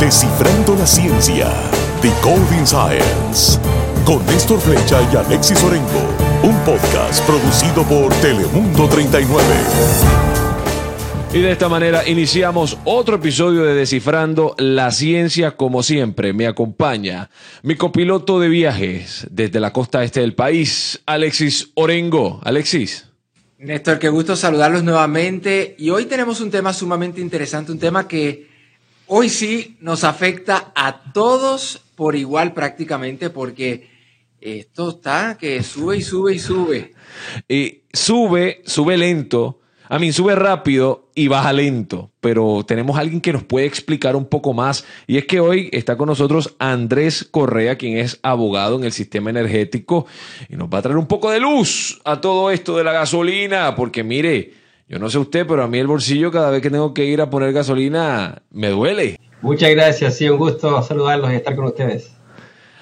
Descifrando la ciencia. Decoding Science. Con Néstor Flecha y Alexis Orengo. Un podcast producido por Telemundo 39. Y de esta manera iniciamos otro episodio de Descifrando la Ciencia como siempre. Me acompaña mi copiloto de viajes desde la costa este del país, Alexis Orengo. Alexis. Néstor, qué gusto saludarlos nuevamente. Y hoy tenemos un tema sumamente interesante, un tema que hoy sí nos afecta a todos por igual prácticamente, porque esto está que sube y sube y sube. Y sube, sube lento a mí sube rápido y baja lento, pero tenemos a alguien que nos puede explicar un poco más. Y es que hoy está con nosotros Andrés Correa, quien es abogado en el sistema energético y nos va a traer un poco de luz a todo esto de la gasolina, porque mire, yo no sé usted, pero a mí el bolsillo cada vez que tengo que ir a poner gasolina me duele. Muchas gracias, sí, un gusto saludarlos y estar con ustedes.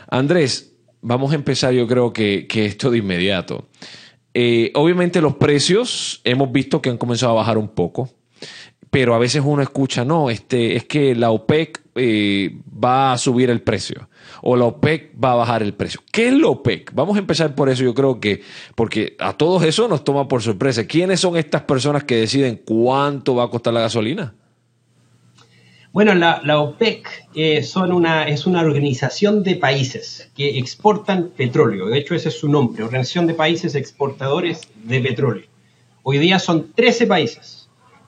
Andrés, vamos a empezar yo creo que, que esto de inmediato. Eh, obviamente los precios hemos visto que han comenzado a bajar un poco, pero a veces uno escucha, no, este, es que la OPEC eh, va a subir el precio o la OPEC va a bajar el precio. ¿Qué es la OPEC? Vamos a empezar por eso, yo creo que, porque a todos eso nos toma por sorpresa. ¿Quiénes son estas personas que deciden cuánto va a costar la gasolina? Bueno, la, OPEC eh, una, es una organización de países que exportan petróleo. De hecho, ese es su nombre, Organización de Países Exportadores de Petróleo. Hoy día son 13 países.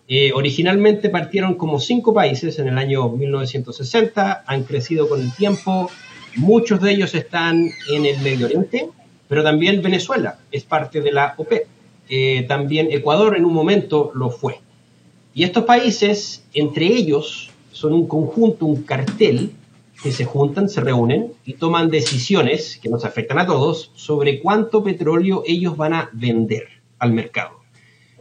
Eh, originalmente partieron como 5 países en el año 1960, han crecido con el tiempo, muchos de ellos están en el Medio Oriente, pero también Venezuela es parte de la OPEC. Eh, también Ecuador en un momento lo fue. Y estos países, entre ellos, son un conjunto, un cartel, que se juntan, se reúnen y toman decisiones que nos afectan a todos sobre cuánto petróleo ellos van a vender al mercado.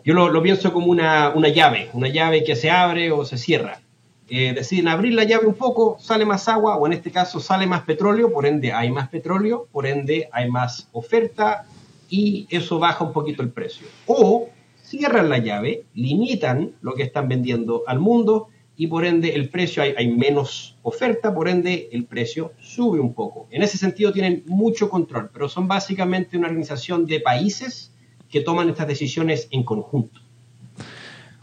Yo lo, pienso como una, llave, una llave que se abre o se cierra. Eh, deciden abrir la llave un poco, sale más agua, o en este caso sale más petróleo, por ende hay más petróleo, por ende hay más oferta y eso baja un poquito el precio. O cierran la llave, limitan lo que están vendiendo al mundo y por ende el precio, hay, hay, menos oferta, por ende el precio sube un poco. En ese sentido tienen mucho control, pero son básicamente una organización de países que toman estas decisiones en conjunto.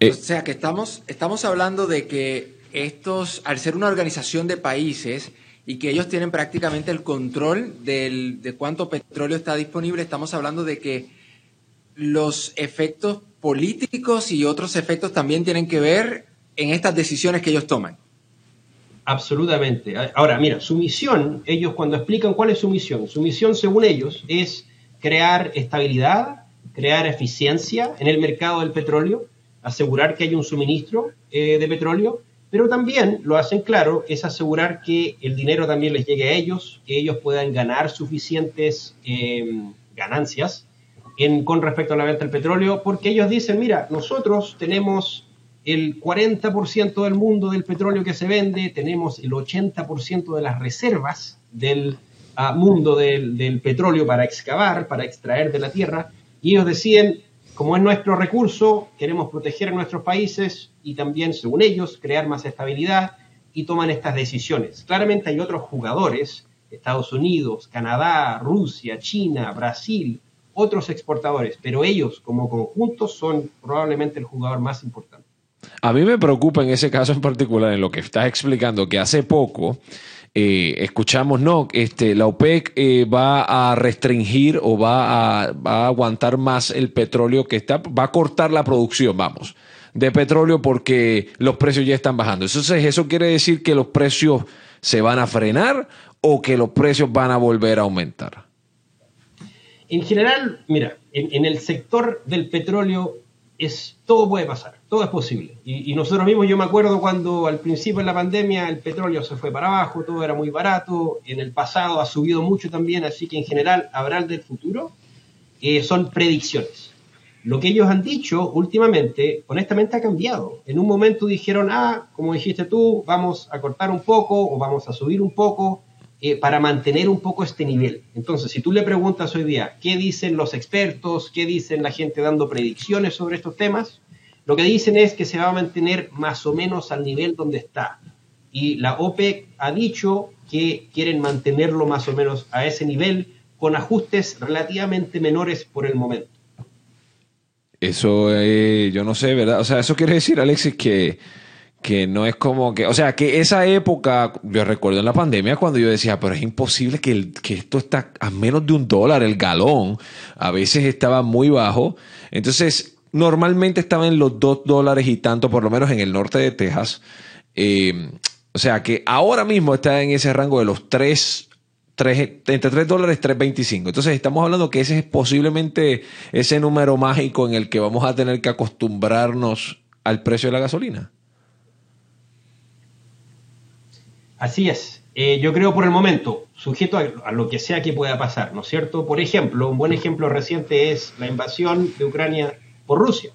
Eh, o sea que estamos, estamos hablando de que estos, al ser una organización de países y que ellos tienen prácticamente el control del, de cuánto petróleo está disponible, estamos hablando de que los efectos políticos y otros efectos también tienen que ver en estas decisiones que ellos toman. Absolutamente. Ahora, mira, su misión, ellos cuando explican cuál es su misión, su misión según ellos es crear estabilidad, crear eficiencia en el mercado del petróleo, asegurar que haya un suministro eh, de petróleo, pero también lo hacen claro, es asegurar que el dinero también les llegue a ellos, que ellos puedan ganar suficientes em, ganancias en, con respecto a la venta del petróleo, porque ellos dicen, mira, nosotros tenemos el 40% del mundo del petróleo que se vende, tenemos el 80% de las reservas del ah, mundo del, petróleo para excavar, para extraer de la tierra, y ellos deciden, como es nuestro recurso, queremos proteger a nuestros países y también, según ellos, crear más estabilidad y toman estas decisiones. Claramente hay otros jugadores, Estados Unidos, Canadá, Rusia, China, Brasil, otros exportadores, pero ellos como conjunto son probablemente el jugador más importante. A mí me preocupa en ese caso en particular, en lo que estás explicando, que hace poco eh, escuchamos, no, este, la OPEC eh, va a restringir o va a, va a aguantar más el petróleo que está, va a cortar la producción, vamos, de petróleo porque los precios ya están bajando. Entonces, ¿eso quiere decir que los precios se van a frenar o que los precios van a volver a aumentar? En general, mira, en el sector del petróleo es, todo puede pasar, todo es posible. Y, nosotros mismos, yo me acuerdo cuando al principio de la pandemia el petróleo se fue para abajo, todo era muy barato, en el pasado ha subido mucho también, así que en general hablar del futuro eh, son predicciones. Lo que ellos han dicho últimamente, honestamente, ha cambiado. En un momento dijeron, ah, como dijiste tú, vamos a cortar un poco o vamos a subir un poco eh, para mantener un poco este nivel. Entonces, si tú le preguntas hoy día qué dicen los expertos, qué dicen la gente dando predicciones sobre estos temas, lo que dicen es que se va a mantener más o menos al nivel donde está. y la OPEC ha dicho que quieren mantenerlo más o menos a ese nivel con ajustes relativamente menores por el momento. Eso, eh, yo no sé, ¿verdad? O sea, eso quiere decir, Alexis, que, que no es como que, o sea, que esa época, yo recuerdo en la pandemia cuando yo decía, pero es imposible que, que esto está a menos de un dólar el galón, a veces estaba muy bajo, entonces normalmente estaba en los dos dólares y tanto, por lo menos en el norte de Texas. Eh, o sea que ahora mismo está en ese rango de los 3 entre 3 dólares 3.25. Entonces estamos hablando que ese es posiblemente ese número mágico en el que vamos a tener que acostumbrarnos al precio de la gasolina. Así es. Eh, yo creo por el momento, sujeto a, lo que sea que pueda pasar, ¿no es cierto? Por ejemplo, un buen ejemplo reciente es la invasión de Ucrania por Rusia.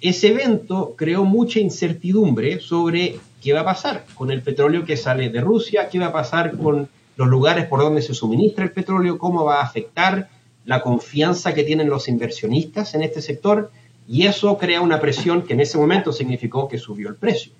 Ese evento creó mucha incertidumbre sobre qué va a pasar con el petróleo que sale de Rusia, qué va a pasar con los lugares por donde se suministra el petróleo, cómo va a afectar la confianza que tienen los inversionistas en este sector y eso crea una presión que en ese momento significó que subió el precio.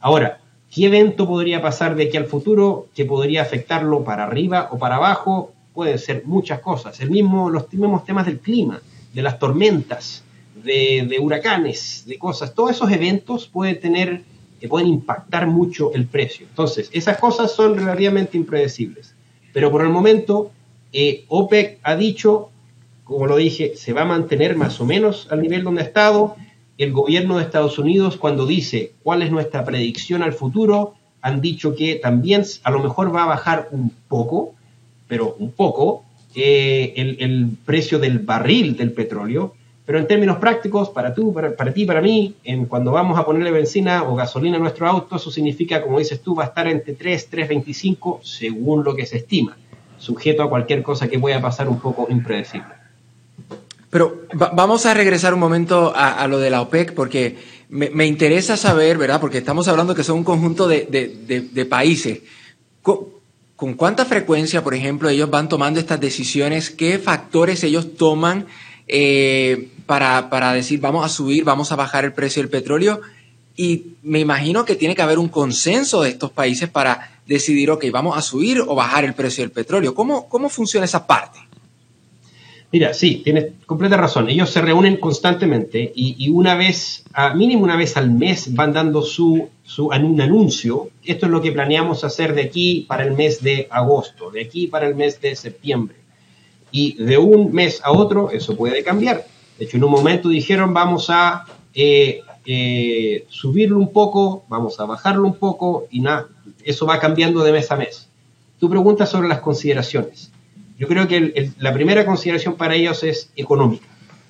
Ahora, ¿qué evento podría pasar de aquí al futuro que podría afectarlo para arriba o para abajo? Pueden ser muchas cosas. El mismo, los mismos temas del clima, de las tormentas, de, de huracanes, de cosas. Todos esos eventos pueden tener que pueden impactar mucho el precio. Entonces, esas cosas son relativamente impredecibles. Pero por el momento, eh, OPEC ha dicho, como lo dije, se va a mantener más o menos al nivel donde ha estado. El gobierno de Estados Unidos, cuando dice cuál es nuestra predicción al futuro, han dicho que también a lo mejor va a bajar un poco, pero un poco, eh, el, precio del barril del petróleo, pero en términos prácticos, para, tú, para, para ti, para mí, cuando vamos a ponerle benzina o gasolina a nuestro auto, eso significa, como dices tú, va a estar entre 3, 3.25 según lo que se estima, sujeto a cualquier cosa que pueda pasar un poco impredecible. Pero vamos a regresar un momento a, lo de la OPEC, porque me, interesa saber, ¿verdad? Porque estamos hablando que son un conjunto de, de, países. ¿Con, ¿Con cuánta frecuencia, por ejemplo, ellos van tomando estas decisiones? ¿Qué factores ellos toman? Eh, para, para decir vamos a subir, vamos a bajar el precio del petróleo. Y me imagino que tiene que haber un consenso de estos países para decidir, ok, vamos a subir o bajar el precio del petróleo. ¿Cómo, cómo funciona esa parte? Mira, sí, tienes completa razón. Ellos se reúnen constantemente y, una vez, a mínimo una vez al mes, van dando su, su, un anuncio. Esto es lo que planeamos hacer de aquí para el mes de agosto, de aquí para el mes de septiembre. Y de un mes a otro eso puede cambiar. De hecho, en un momento dijeron vamos a eh, eh, subirlo un poco, vamos a bajarlo un poco y nada, eso va cambiando de mes a mes. Tu pregunta sobre las consideraciones. Yo creo que la primera consideración para ellos es económica.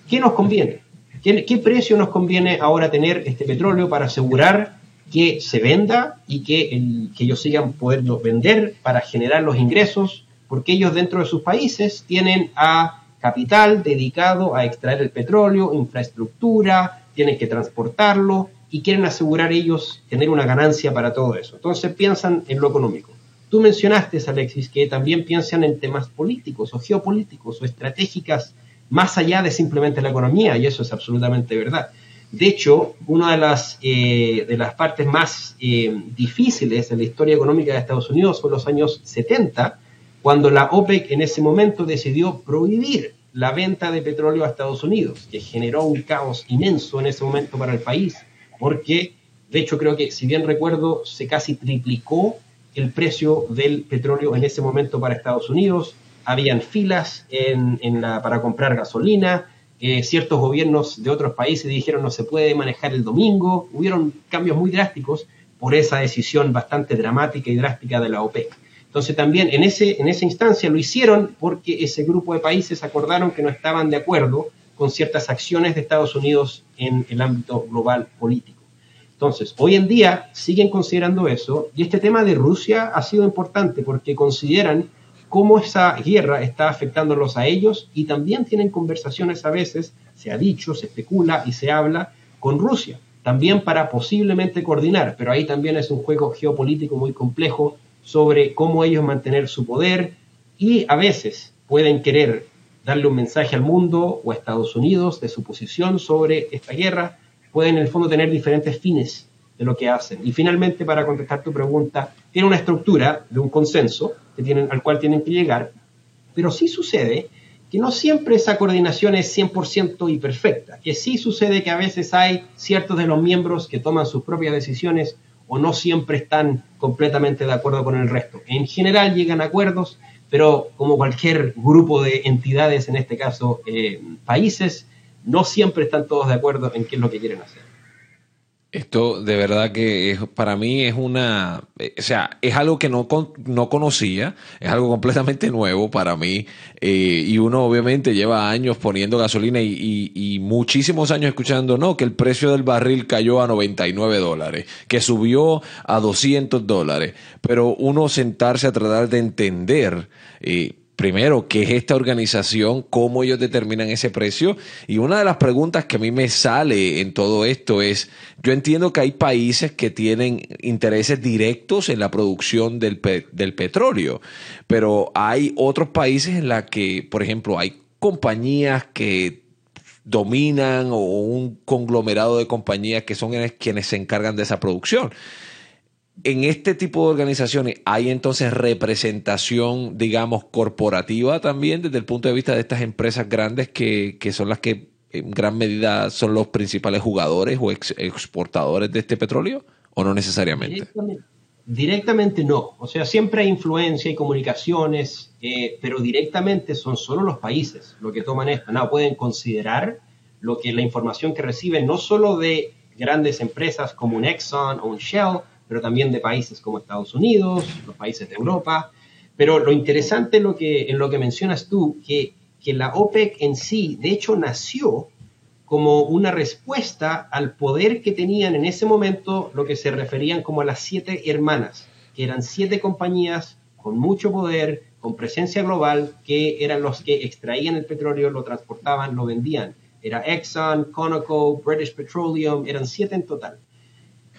¿Qué nos conviene? ¿Qué, precio nos conviene ahora tener este petróleo para asegurar que se venda y que, que ellos sigan poderlo vender para generar los ingresos? Porque ellos dentro de sus países tienen a capital dedicado a extraer el petróleo, infraestructura, tienen que transportarlo y quieren asegurar ellos tener una ganancia para todo eso. Entonces piensan en lo económico. Tú mencionaste, Alexis, que también piensan en temas políticos o geopolíticos o estratégicas más allá de simplemente la economía, y eso es absolutamente verdad. De hecho, una de las, eh, de las partes más eh, difíciles en la historia económica de Estados Unidos fue los años 70, cuando la OPEC en ese momento decidió prohibir la venta de petróleo a Estados Unidos, que generó un caos inmenso en ese momento para el país, porque de hecho creo que, si bien recuerdo, se casi triplicó el precio del petróleo en ese momento para Estados Unidos, habían filas en, para comprar gasolina, eh, ciertos gobiernos de otros países dijeron no se puede manejar el domingo, hubieron cambios muy drásticos por esa decisión bastante dramática y drástica de la OPEC. Entonces también en, ese, en esa instancia lo hicieron porque ese grupo de países acordaron que no estaban de acuerdo con ciertas acciones de Estados Unidos en el ámbito global político. Entonces, hoy en día siguen considerando eso y este tema de Rusia ha sido importante porque consideran cómo esa guerra está afectándolos a ellos y también tienen conversaciones a veces, se ha dicho, se especula y se habla con Rusia, también para posiblemente coordinar, pero ahí también es un juego geopolítico muy complejo sobre cómo ellos mantener su poder y a veces pueden querer darle un mensaje al mundo o a Estados Unidos de su posición sobre esta guerra, pueden en el fondo tener diferentes fines de lo que hacen. Y finalmente, para contestar tu pregunta, tiene una estructura de un consenso que tienen, al cual tienen que llegar, pero sí sucede que no siempre esa coordinación es 100% y perfecta, que sí sucede que a veces hay ciertos de los miembros que toman sus propias decisiones o no siempre están completamente de acuerdo con el resto. En general llegan a acuerdos, pero como cualquier grupo de entidades, en este caso eh, países, no siempre están todos de acuerdo en qué es lo que quieren hacer. Esto de verdad que es, para mí es una, o sea, es algo que no, no conocía, es algo completamente nuevo para mí eh, y uno obviamente lleva años poniendo gasolina y, y, muchísimos años escuchando, no, que el precio del barril cayó a 99 dólares, que subió a 200 dólares, pero uno sentarse a tratar de entender eh, primero, ¿qué es esta organización? ¿Cómo ellos determinan ese precio? Y una de las preguntas que a mí me sale en todo esto es, yo entiendo que hay países que tienen intereses directos en la producción del, del petróleo, pero hay otros países en los que, por ejemplo, hay compañías que dominan o un conglomerado de compañías que son quienes se encargan de esa producción en este tipo de organizaciones hay entonces representación, digamos, corporativa también desde el punto de vista de estas empresas grandes que, que son las que en gran medida son los principales jugadores o exportadores de este petróleo o no necesariamente? Directamente, no. O sea, siempre hay influencia y comunicaciones, eh, pero directamente son solo los países los que toman esto. No, pueden considerar lo que la información que reciben no solo de grandes empresas como un Exxon o un Shell, pero también de países como Estados Unidos, los países de Europa. Pero lo interesante en lo que, mencionas tú, que, que la OPEC en sí, de hecho, nació como una respuesta al poder que tenían en ese momento lo que se referían como a las siete hermanas, que eran siete compañías con mucho poder, con presencia global, que eran los que extraían el petróleo, lo transportaban, lo vendían. Era Exxon, Conoco, British Petroleum, eran siete en total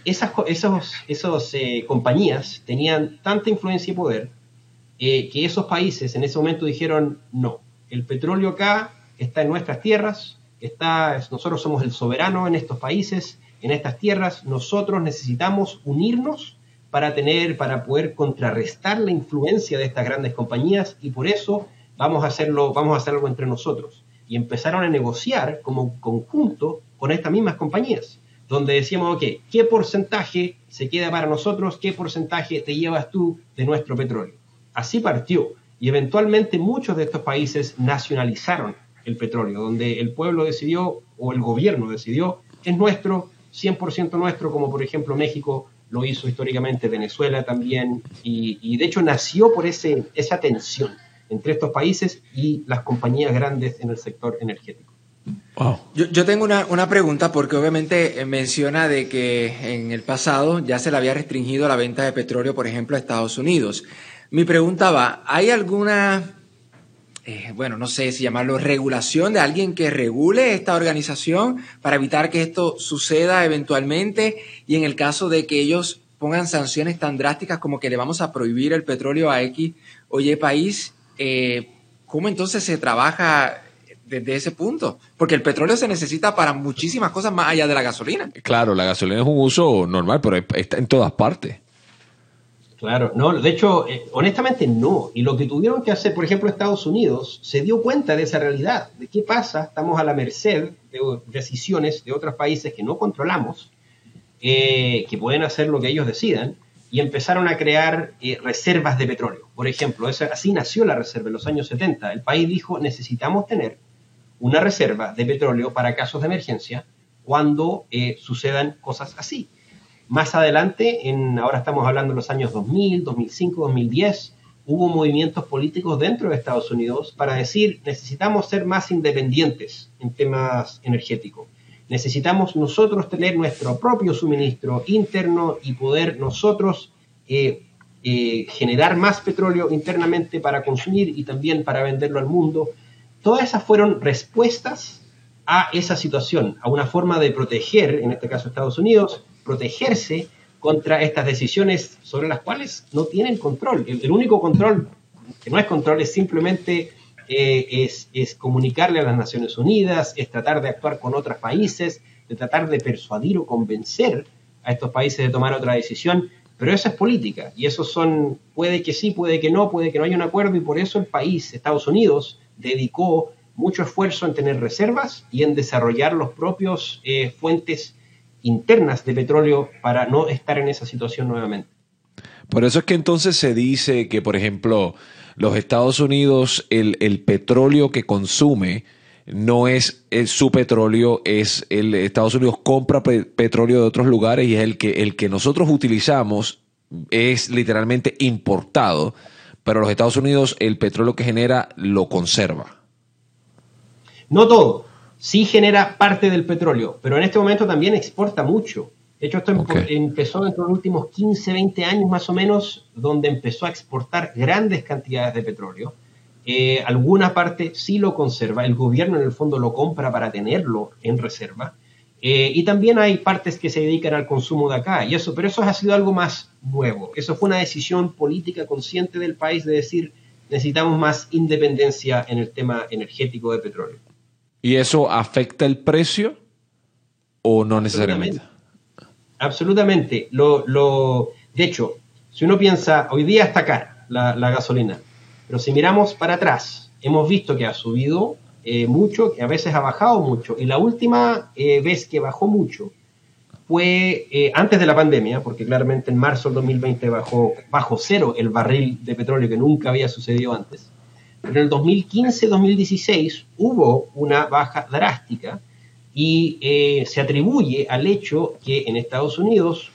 esas eh, compañías tenían tanta influencia y poder eh, que esos países en ese momento dijeron, no, el petróleo acá está en nuestras tierras, está, nosotros somos el soberano en estos países, en estas tierras, nosotros necesitamos unirnos para tener, para poder contrarrestar la influencia de estas grandes compañías y por eso vamos a hacerlo, vamos a hacerlo entre nosotros. Y empezaron a negociar como conjunto con estas mismas compañías donde decíamos, ok, ¿qué porcentaje se queda para nosotros? ¿Qué porcentaje te llevas tú de nuestro petróleo? Así partió. Y eventualmente muchos de estos países nacionalizaron el petróleo, donde el pueblo decidió o el gobierno decidió, es nuestro, 100% nuestro, como por ejemplo México lo hizo históricamente, Venezuela también, y, de hecho nació por ese, esa tensión entre estos países y las compañías grandes en el sector energético. Yo, tengo una, pregunta porque obviamente eh, menciona de que en el pasado ya se le había restringido la venta de petróleo, por ejemplo, a Estados Unidos. Mi pregunta va, ¿hay alguna, eh, bueno, no sé si llamarlo regulación de alguien que regule esta organización para evitar que esto suceda eventualmente y en el caso de que ellos pongan sanciones tan drásticas como que le vamos a prohibir el petróleo a X o Y país, eh, ¿cómo entonces se trabaja desde ese punto. Porque el petróleo se necesita para muchísimas cosas más allá de la gasolina. Claro, la gasolina es un uso normal, pero está en todas partes. Claro, no, de hecho, eh, honestamente no. Y lo que tuvieron que hacer, por ejemplo, Estados Unidos se dio cuenta de esa realidad, de qué pasa, estamos a la merced de decisiones de otros países que no controlamos, eh, que pueden hacer lo que ellos decidan, y empezaron a crear eh, reservas de petróleo. Por ejemplo, así nació la reserva en los años 70. El país dijo, necesitamos tener una reserva de petróleo para casos de emergencia cuando eh, sucedan cosas así. Más adelante, en, ahora estamos hablando de los años 2000, 2005, 2010, hubo movimientos políticos dentro de Estados Unidos para decir necesitamos ser más independientes en temas energéticos. Necesitamos nosotros tener nuestro propio suministro interno y poder nosotros eh, eh, generar más petróleo internamente para consumir y también para venderlo al mundo Todas esas fueron respuestas a esa situación, a una forma de proteger, en este caso Estados Unidos, protegerse contra estas decisiones sobre las cuales no tienen control. El, único control, que no es control, es simplemente eh, es, comunicarle a las Naciones Unidas, es tratar de actuar con otros países, de tratar de persuadir o convencer a estos países de tomar otra decisión, pero eso es política y eso son, puede que sí, puede que no, puede que no haya un acuerdo y por eso el país, Estados Unidos, dedicó mucho esfuerzo en tener reservas y en desarrollar los propios eh, fuentes internas de petróleo para no estar en esa situación nuevamente. Por eso es que entonces se dice que, por ejemplo, los Estados Unidos, el, el petróleo que consume, no es, su petróleo, es el Estados Unidos compra petróleo de otros lugares y es el que, el que nosotros utilizamos es literalmente importado, pero los Estados Unidos el petróleo que genera lo conserva. No todo, sí genera parte del petróleo, pero en este momento también exporta mucho. De hecho, esto empezó en los últimos 15, 20 años más o menos, donde empezó a exportar grandes cantidades de petróleo eh, alguna parte sí lo conserva, el gobierno en el fondo lo compra para tenerlo en reserva. Eh, y también hay partes que se dedican al consumo de acá, y eso, pero eso ha sido algo más nuevo. Eso fue una decisión política consciente del país de decir necesitamos más independencia en el tema energético de petróleo. ¿Y eso afecta el precio o no necesariamente? Absolutamente. Lo, lo, de hecho, si uno piensa, hoy día está cara la, la gasolina. Pero si miramos para atrás, hemos visto que ha subido eh, mucho, que a veces ha bajado mucho. Y la última eh, vez que bajó mucho fue eh, antes de la pandemia, porque claramente en marzo del 2020 bajó bajo cero el barril de petróleo que nunca había sucedido antes. Pero en el 2015-2016 hubo una baja drástica y se atribuye al hecho que en Estados Unidos,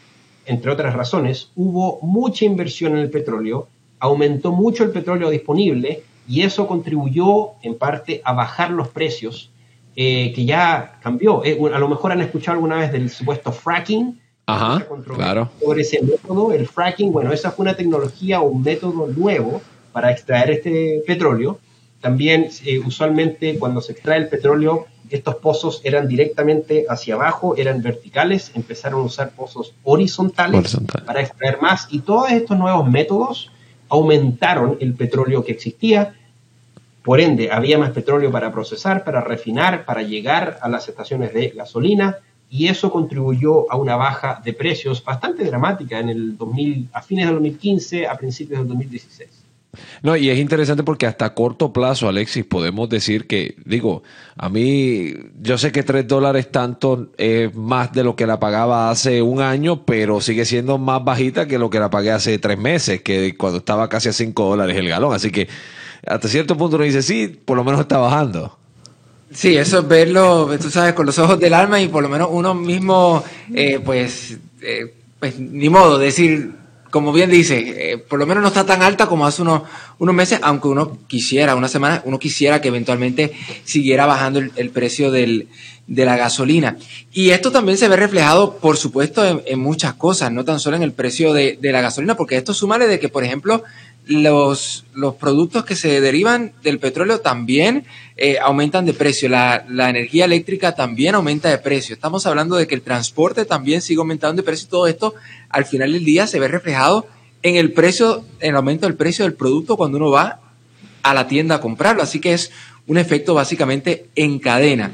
entre otras razones, hubo mucha inversión en el petróleo aumentó mucho el petróleo disponible y eso contribuyó en parte a bajar los precios, eh, que ya cambió. Eh, a lo mejor han escuchado alguna vez del supuesto fracking. Ajá, claro. Sobre ese método, el fracking, bueno, esa fue una tecnología o un método nuevo para extraer este petróleo. También eh, usualmente cuando se extrae el petróleo, estos pozos eran directamente hacia abajo, eran verticales, empezaron a usar pozos horizontales para extraer más y todos estos nuevos métodos aumentaron el petróleo que existía, por ende había más petróleo para procesar, para refinar, para llegar a las estaciones de gasolina y eso contribuyó a una baja de precios bastante dramática en el 2000, a fines del 2015, a principios del 2016. No, y es interesante porque hasta corto plazo, Alexis, podemos decir que, digo, a mí, yo sé que tres dólares tanto es más de lo que la pagaba hace un año, pero sigue siendo más bajita que lo que la pagué hace tres meses, que cuando estaba casi a cinco dólares el galón. Así que hasta cierto punto uno dice, sí, por lo menos está bajando. Sí, eso es verlo, tú sabes, con los ojos del alma y por lo menos uno mismo, eh, pues, eh, pues, ni modo, decir, como bien dice, eh, por lo menos no está tan alta como hace unos, unos meses, aunque uno quisiera, una semana, uno quisiera que eventualmente siguiera bajando el, precio del, de la gasolina. Y esto también se ve reflejado, por supuesto, en, muchas cosas, no tan solo en el precio de, de, la gasolina, porque esto súmale de que, por ejemplo, los, los productos que se derivan del petróleo también eh, aumentan de precio, la, la, energía eléctrica también aumenta de precio. Estamos hablando de que el transporte también sigue aumentando de precio y todo esto al final del día se ve reflejado en el precio, en el aumento del precio del producto cuando uno va a la tienda a comprarlo. Así que es un efecto básicamente en cadena.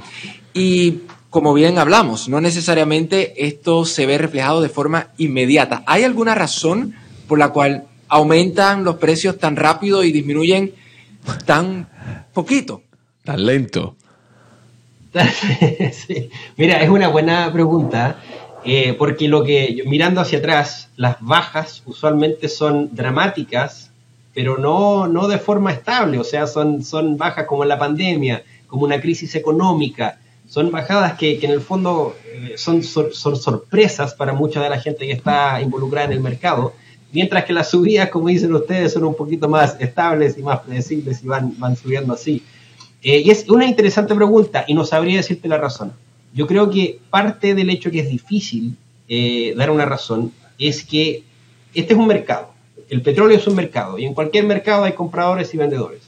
Y como bien hablamos, no necesariamente esto se ve reflejado de forma inmediata. ¿Hay alguna razón por la cual aumentan los precios tan rápido y disminuyen tan poquito? Tan lento. Mira, es una buena pregunta, eh, porque lo que, mirando hacia atrás, las bajas usualmente son dramáticas, pero no, no de forma estable, o sea, son, son bajas como la pandemia, como una crisis económica, son bajadas que, que en el fondo eh, son, son, son sorpresas para mucha de la gente que está involucrada en el mercado, mientras que las subidas, como dicen ustedes, son un poquito más estables y más predecibles y van, van subiendo así. Eh, y es una interesante pregunta y no sabría decirte la razón. Yo creo que parte del hecho que es difícil eh, dar una razón es que este es un mercado. El petróleo es un mercado y en cualquier mercado hay compradores y vendedores.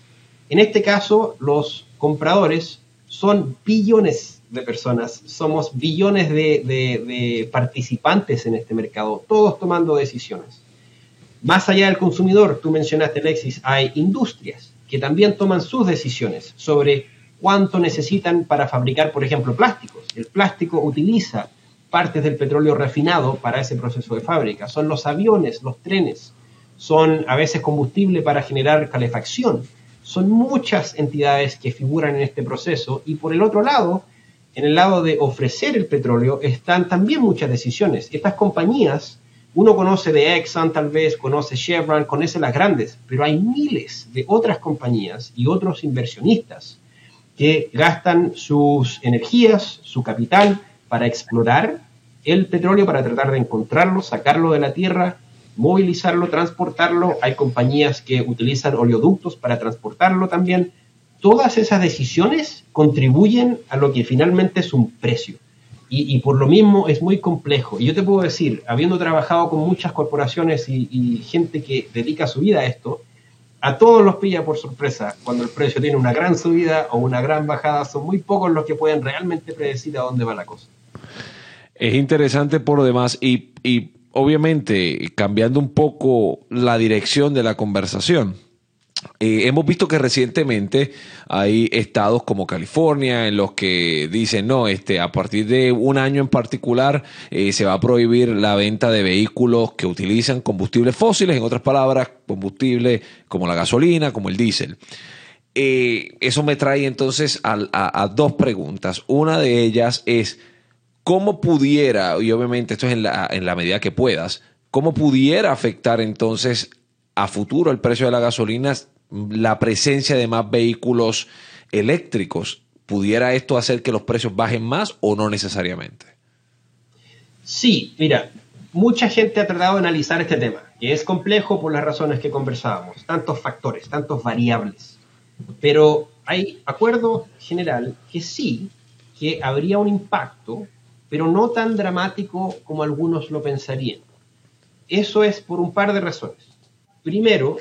En este caso, los compradores son billones de personas, somos billones de, de participantes en este mercado, todos tomando decisiones. Más allá del consumidor, tú mencionaste, Alexis, hay industrias que también toman sus decisiones sobre cuánto necesitan para fabricar, por ejemplo, plásticos. El plástico utiliza partes del petróleo refinado para ese proceso de fábrica, son los aviones, los trenes, son a veces combustible para generar calefacción. Son muchas entidades que figuran en este proceso y por el otro lado, en el lado de ofrecer el petróleo, están también muchas decisiones. Estas compañías, uno conoce de Exxon tal vez, conoce Chevron, conoce las grandes, pero hay miles de otras compañías y otros inversionistas que gastan sus energías, su capital para explorar el petróleo, para tratar de encontrarlo, sacarlo de la tierra movilizarlo, transportarlo. Hay compañías que utilizan oleoductos para transportarlo también. Todas esas decisiones contribuyen a lo que finalmente es un precio. Y, por lo mismo es muy complejo. Y yo te puedo decir, habiendo trabajado con muchas corporaciones y, gente que dedica su vida a esto, a todos los pilla por sorpresa. Cuando el precio tiene una gran subida o una gran bajada, son muy pocos los que pueden realmente predecir a dónde va la cosa. Es interesante por lo demás y, y obviamente, cambiando un poco la dirección de la conversación, eh, hemos visto que recientemente hay estados como California en los que dicen, no, este, a partir de un año en particular eh, se va a prohibir la venta de vehículos que utilizan combustibles fósiles, en otras palabras, combustible como la gasolina, como el diésel. Eh, eso me trae entonces a dos preguntas. Una de ellas es, ¿cómo pudiera, y obviamente esto es en la, en la medida que puedas, cómo pudiera afectar entonces a futuro el precio de la gasolina la presencia de más vehículos eléctricos? ¿Pudiera esto hacer que los precios bajen más o no necesariamente? Sí, mira, mucha gente ha tratado de analizar este tema, que es complejo por las razones que conversábamos, tantos factores, tantos variables. Pero hay acuerdo general que sí, que habría un impacto pero no tan dramático como algunos lo pensarían. Eso es por un par de razones. Primero,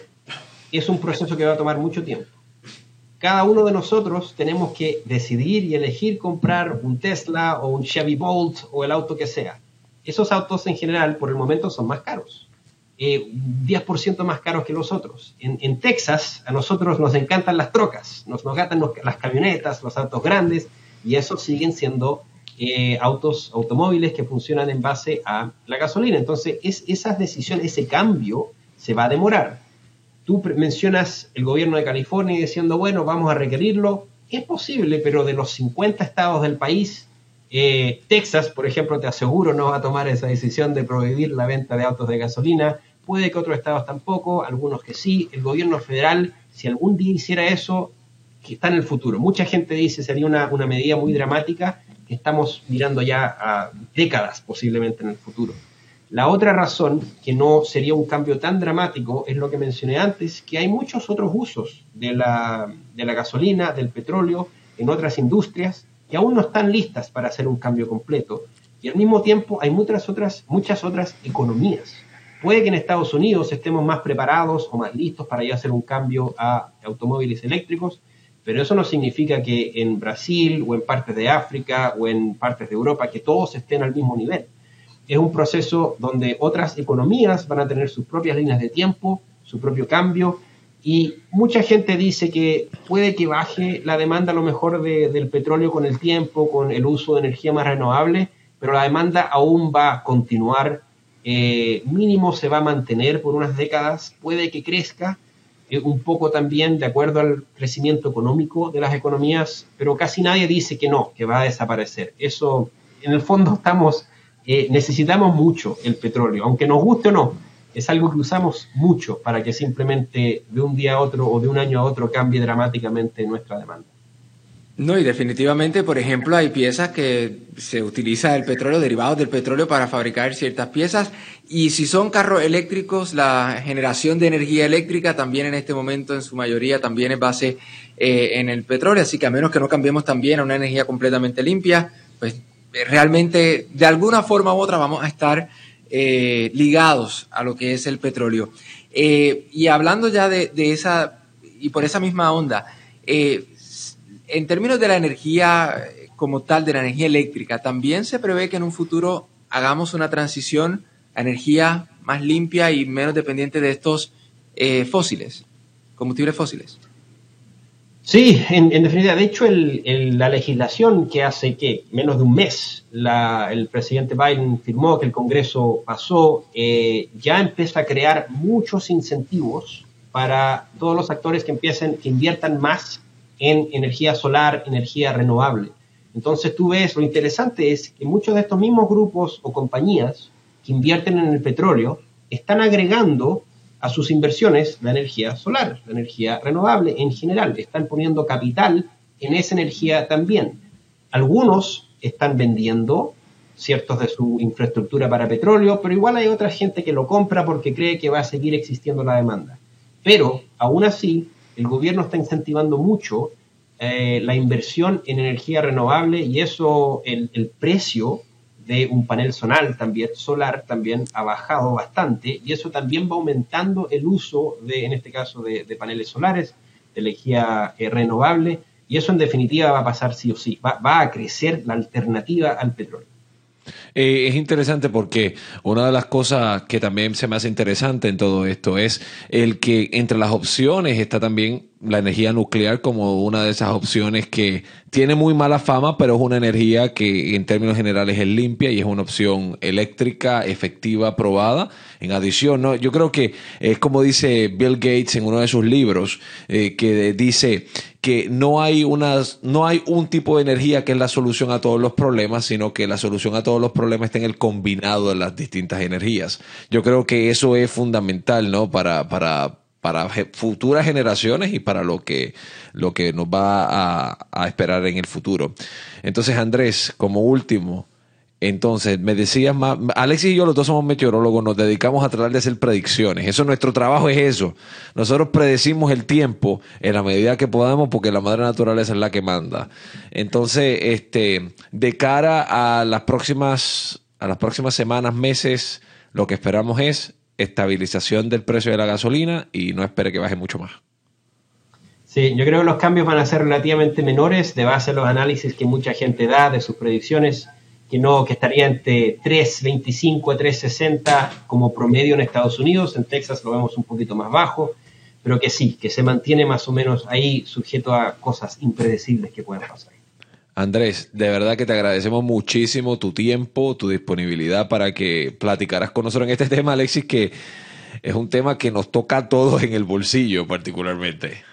es un proceso que va a tomar mucho tiempo. Cada uno de nosotros tenemos que decidir y elegir comprar un Tesla o un Chevy Bolt o el auto que sea. Esos autos en general por el momento son más caros. 10% eh, más caros que los otros. En, Texas a nosotros nos encantan las trocas, nos, nos encantan las camionetas, los autos grandes y esos siguen siendo eh, autos, automóviles que funcionan en base a la gasolina. Entonces, es, esas decisiones, ese cambio se va a demorar. Tú mencionas el gobierno de California diciendo, bueno, vamos a requerirlo. Es posible, pero de los 50 estados del país, eh, Texas, por ejemplo, te aseguro, no va a tomar esa decisión de prohibir la venta de autos de gasolina. Puede que otros estados tampoco, algunos que sí. El gobierno federal, si algún día hiciera eso, que está en el futuro. Mucha gente dice sería una, una medida muy dramática, estamos mirando ya a décadas posiblemente en el futuro. La otra razón, que no sería un cambio tan dramático, es lo que mencioné antes, que hay muchos otros usos de la, de la gasolina, del petróleo, en otras industrias, que aún no están listas para hacer un cambio completo. Y al mismo tiempo hay muchas otras, muchas otras economías. Puede que en Estados Unidos estemos más preparados o más listos para ya hacer un cambio a automóviles eléctricos, pero eso no significa que en Brasil o en partes de África o en partes de Europa que todos estén al mismo nivel. Es un proceso donde otras economías van a tener sus propias líneas de tiempo, su propio cambio, y mucha gente dice que puede que baje la demanda a lo mejor del petróleo con el tiempo, con el uso de energía más renovable, pero la demanda aún va a continuar, eh, mínimo se va a mantener por unas décadas, puede que crezca, eh, un poco también de acuerdo al crecimiento económico de las economías, pero casi nadie dice que no, que va a desaparecer. Eso, en el fondo, estamos, eh, necesitamos mucho el petróleo, aunque nos guste o no, es algo que usamos mucho para que simplemente de un día a otro o de un año a otro cambie dramáticamente nuestra demanda. No, y definitivamente, por ejemplo, hay piezas que se utiliza el petróleo, derivados del petróleo para fabricar ciertas piezas. Y si son carros eléctricos, la generación de energía eléctrica también en este momento, en su mayoría, también es base eh, en el petróleo. Así que a menos que no cambiemos también a una energía completamente limpia, pues realmente de alguna forma u otra vamos a estar eh, ligados a lo que es el petróleo. y hablando ya de, esa, y por esa misma onda, en términos de la energía eh, como tal, de la energía eléctrica, también se prevé que en un futuro hagamos una transición a energía más limpia y menos dependiente de estos eh, fósiles, combustibles fósiles. Sí, en, definitiva, de hecho, la legislación que hace que menos de un mes el presidente Biden firmó, que el Congreso pasó, eh, ya empieza a crear muchos incentivos para todos los actores que empiecen, que inviertan más en energía solar, energía renovable. Entonces tú ves, lo interesante es que muchos de estos mismos grupos o compañías que invierten en el petróleo están agregando a sus inversiones la energía solar, la energía renovable en general. Están poniendo capital en esa energía también. Algunos están vendiendo ciertos de su infraestructura para petróleo, pero igual hay otra gente que lo compra porque cree que va a seguir existiendo la demanda. Pero, aún así, el gobierno está incentivando mucho eh, la inversión en energía renovable y eso, el, el precio de un panel solar también, solar también ha bajado bastante y eso también va aumentando el uso de, en este caso, de, paneles solares, de energía eh, renovable y eso en definitiva va a pasar sí o sí, va, va a crecer la alternativa al petróleo. Eh, es interesante porque una de las cosas que también se me hace interesante en todo esto es el que entre las opciones está también la energía nuclear como una de esas opciones que tiene muy mala fama, pero es una energía que en términos generales es limpia y es una opción eléctrica, efectiva, probada. En adición, ¿no? yo creo que es como dice Bill Gates en uno de sus libros, eh, que dice que no hay, unas, no hay un tipo de energía que es la solución a todos los problemas, sino que la solución a todos los problemas está en el combinado de las distintas energías. Yo creo que eso es fundamental, ¿no? Para, para, para futuras generaciones y para lo que, lo que nos va a, a esperar en el futuro. Entonces, Andrés, como último, entonces, me decías más, Alexis y yo los dos somos meteorólogos, nos dedicamos a tratar de hacer predicciones. Eso, nuestro trabajo es eso. Nosotros predecimos el tiempo en la medida que podamos porque la madre naturaleza es la que manda. Entonces, este, de cara a las próximas, a las próximas semanas, meses, lo que esperamos es estabilización del precio de la gasolina y no espere que baje mucho más. Sí, yo creo que los cambios van a ser relativamente menores de base a los análisis que mucha gente da de sus predicciones que no, que estaría entre 3.25 a 3.60 como promedio en Estados Unidos, en Texas lo vemos un poquito más bajo, pero que sí, que se mantiene más o menos ahí sujeto a cosas impredecibles que puedan pasar. Andrés, de verdad que te agradecemos muchísimo tu tiempo, tu disponibilidad para que platicaras con nosotros en este tema, Alexis, que es un tema que nos toca a todos en el bolsillo particularmente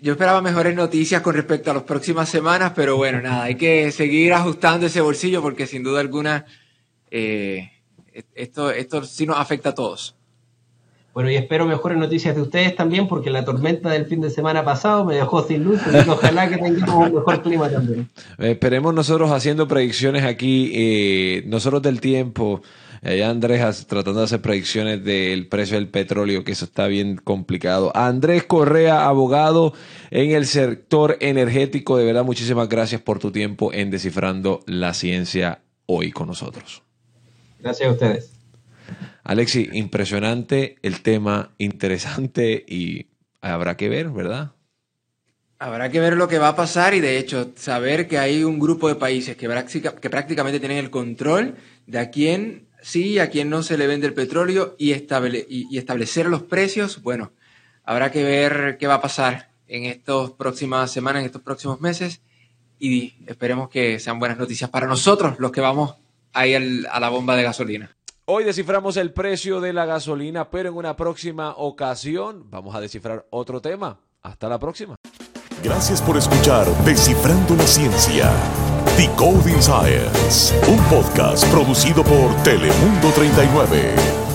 yo esperaba mejores noticias con respecto a las próximas semanas, pero bueno, nada, hay que seguir ajustando ese bolsillo porque sin duda alguna eh, esto, esto sí nos afecta a todos. Bueno, y espero mejores noticias de ustedes también, porque la tormenta del fin de semana pasado me dejó sin luz, y ojalá que tengamos un mejor clima también. esperemos nosotros haciendo predicciones aquí, eh, nosotros del tiempo, Allá Andrés tratando de hacer predicciones del precio del petróleo, que eso está bien complicado. Andrés Correa, abogado en el sector energético, de verdad muchísimas gracias por tu tiempo en Descifrando la Ciencia hoy con nosotros. Gracias a ustedes. Alexi, impresionante el tema, interesante y habrá que ver, ¿verdad? Habrá que ver lo que va a pasar y de hecho saber que hay un grupo de países que, que prácticamente tienen el control de a quién sí, a quien no se le vende el petróleo y, establecer los precios, bueno, habrá que ver qué va a pasar en estas próximas semanas, en estos próximos meses y esperemos que sean buenas noticias para nosotros, los que vamos ahí a la bomba de gasolina. Hoy desciframos el precio de la gasolina, pero en una próxima ocasión vamos a descifrar otro tema. Hasta la próxima. Gracias por escuchar Descifrando la Ciencia. Decoding Science, un podcast producido por Telemundo 39.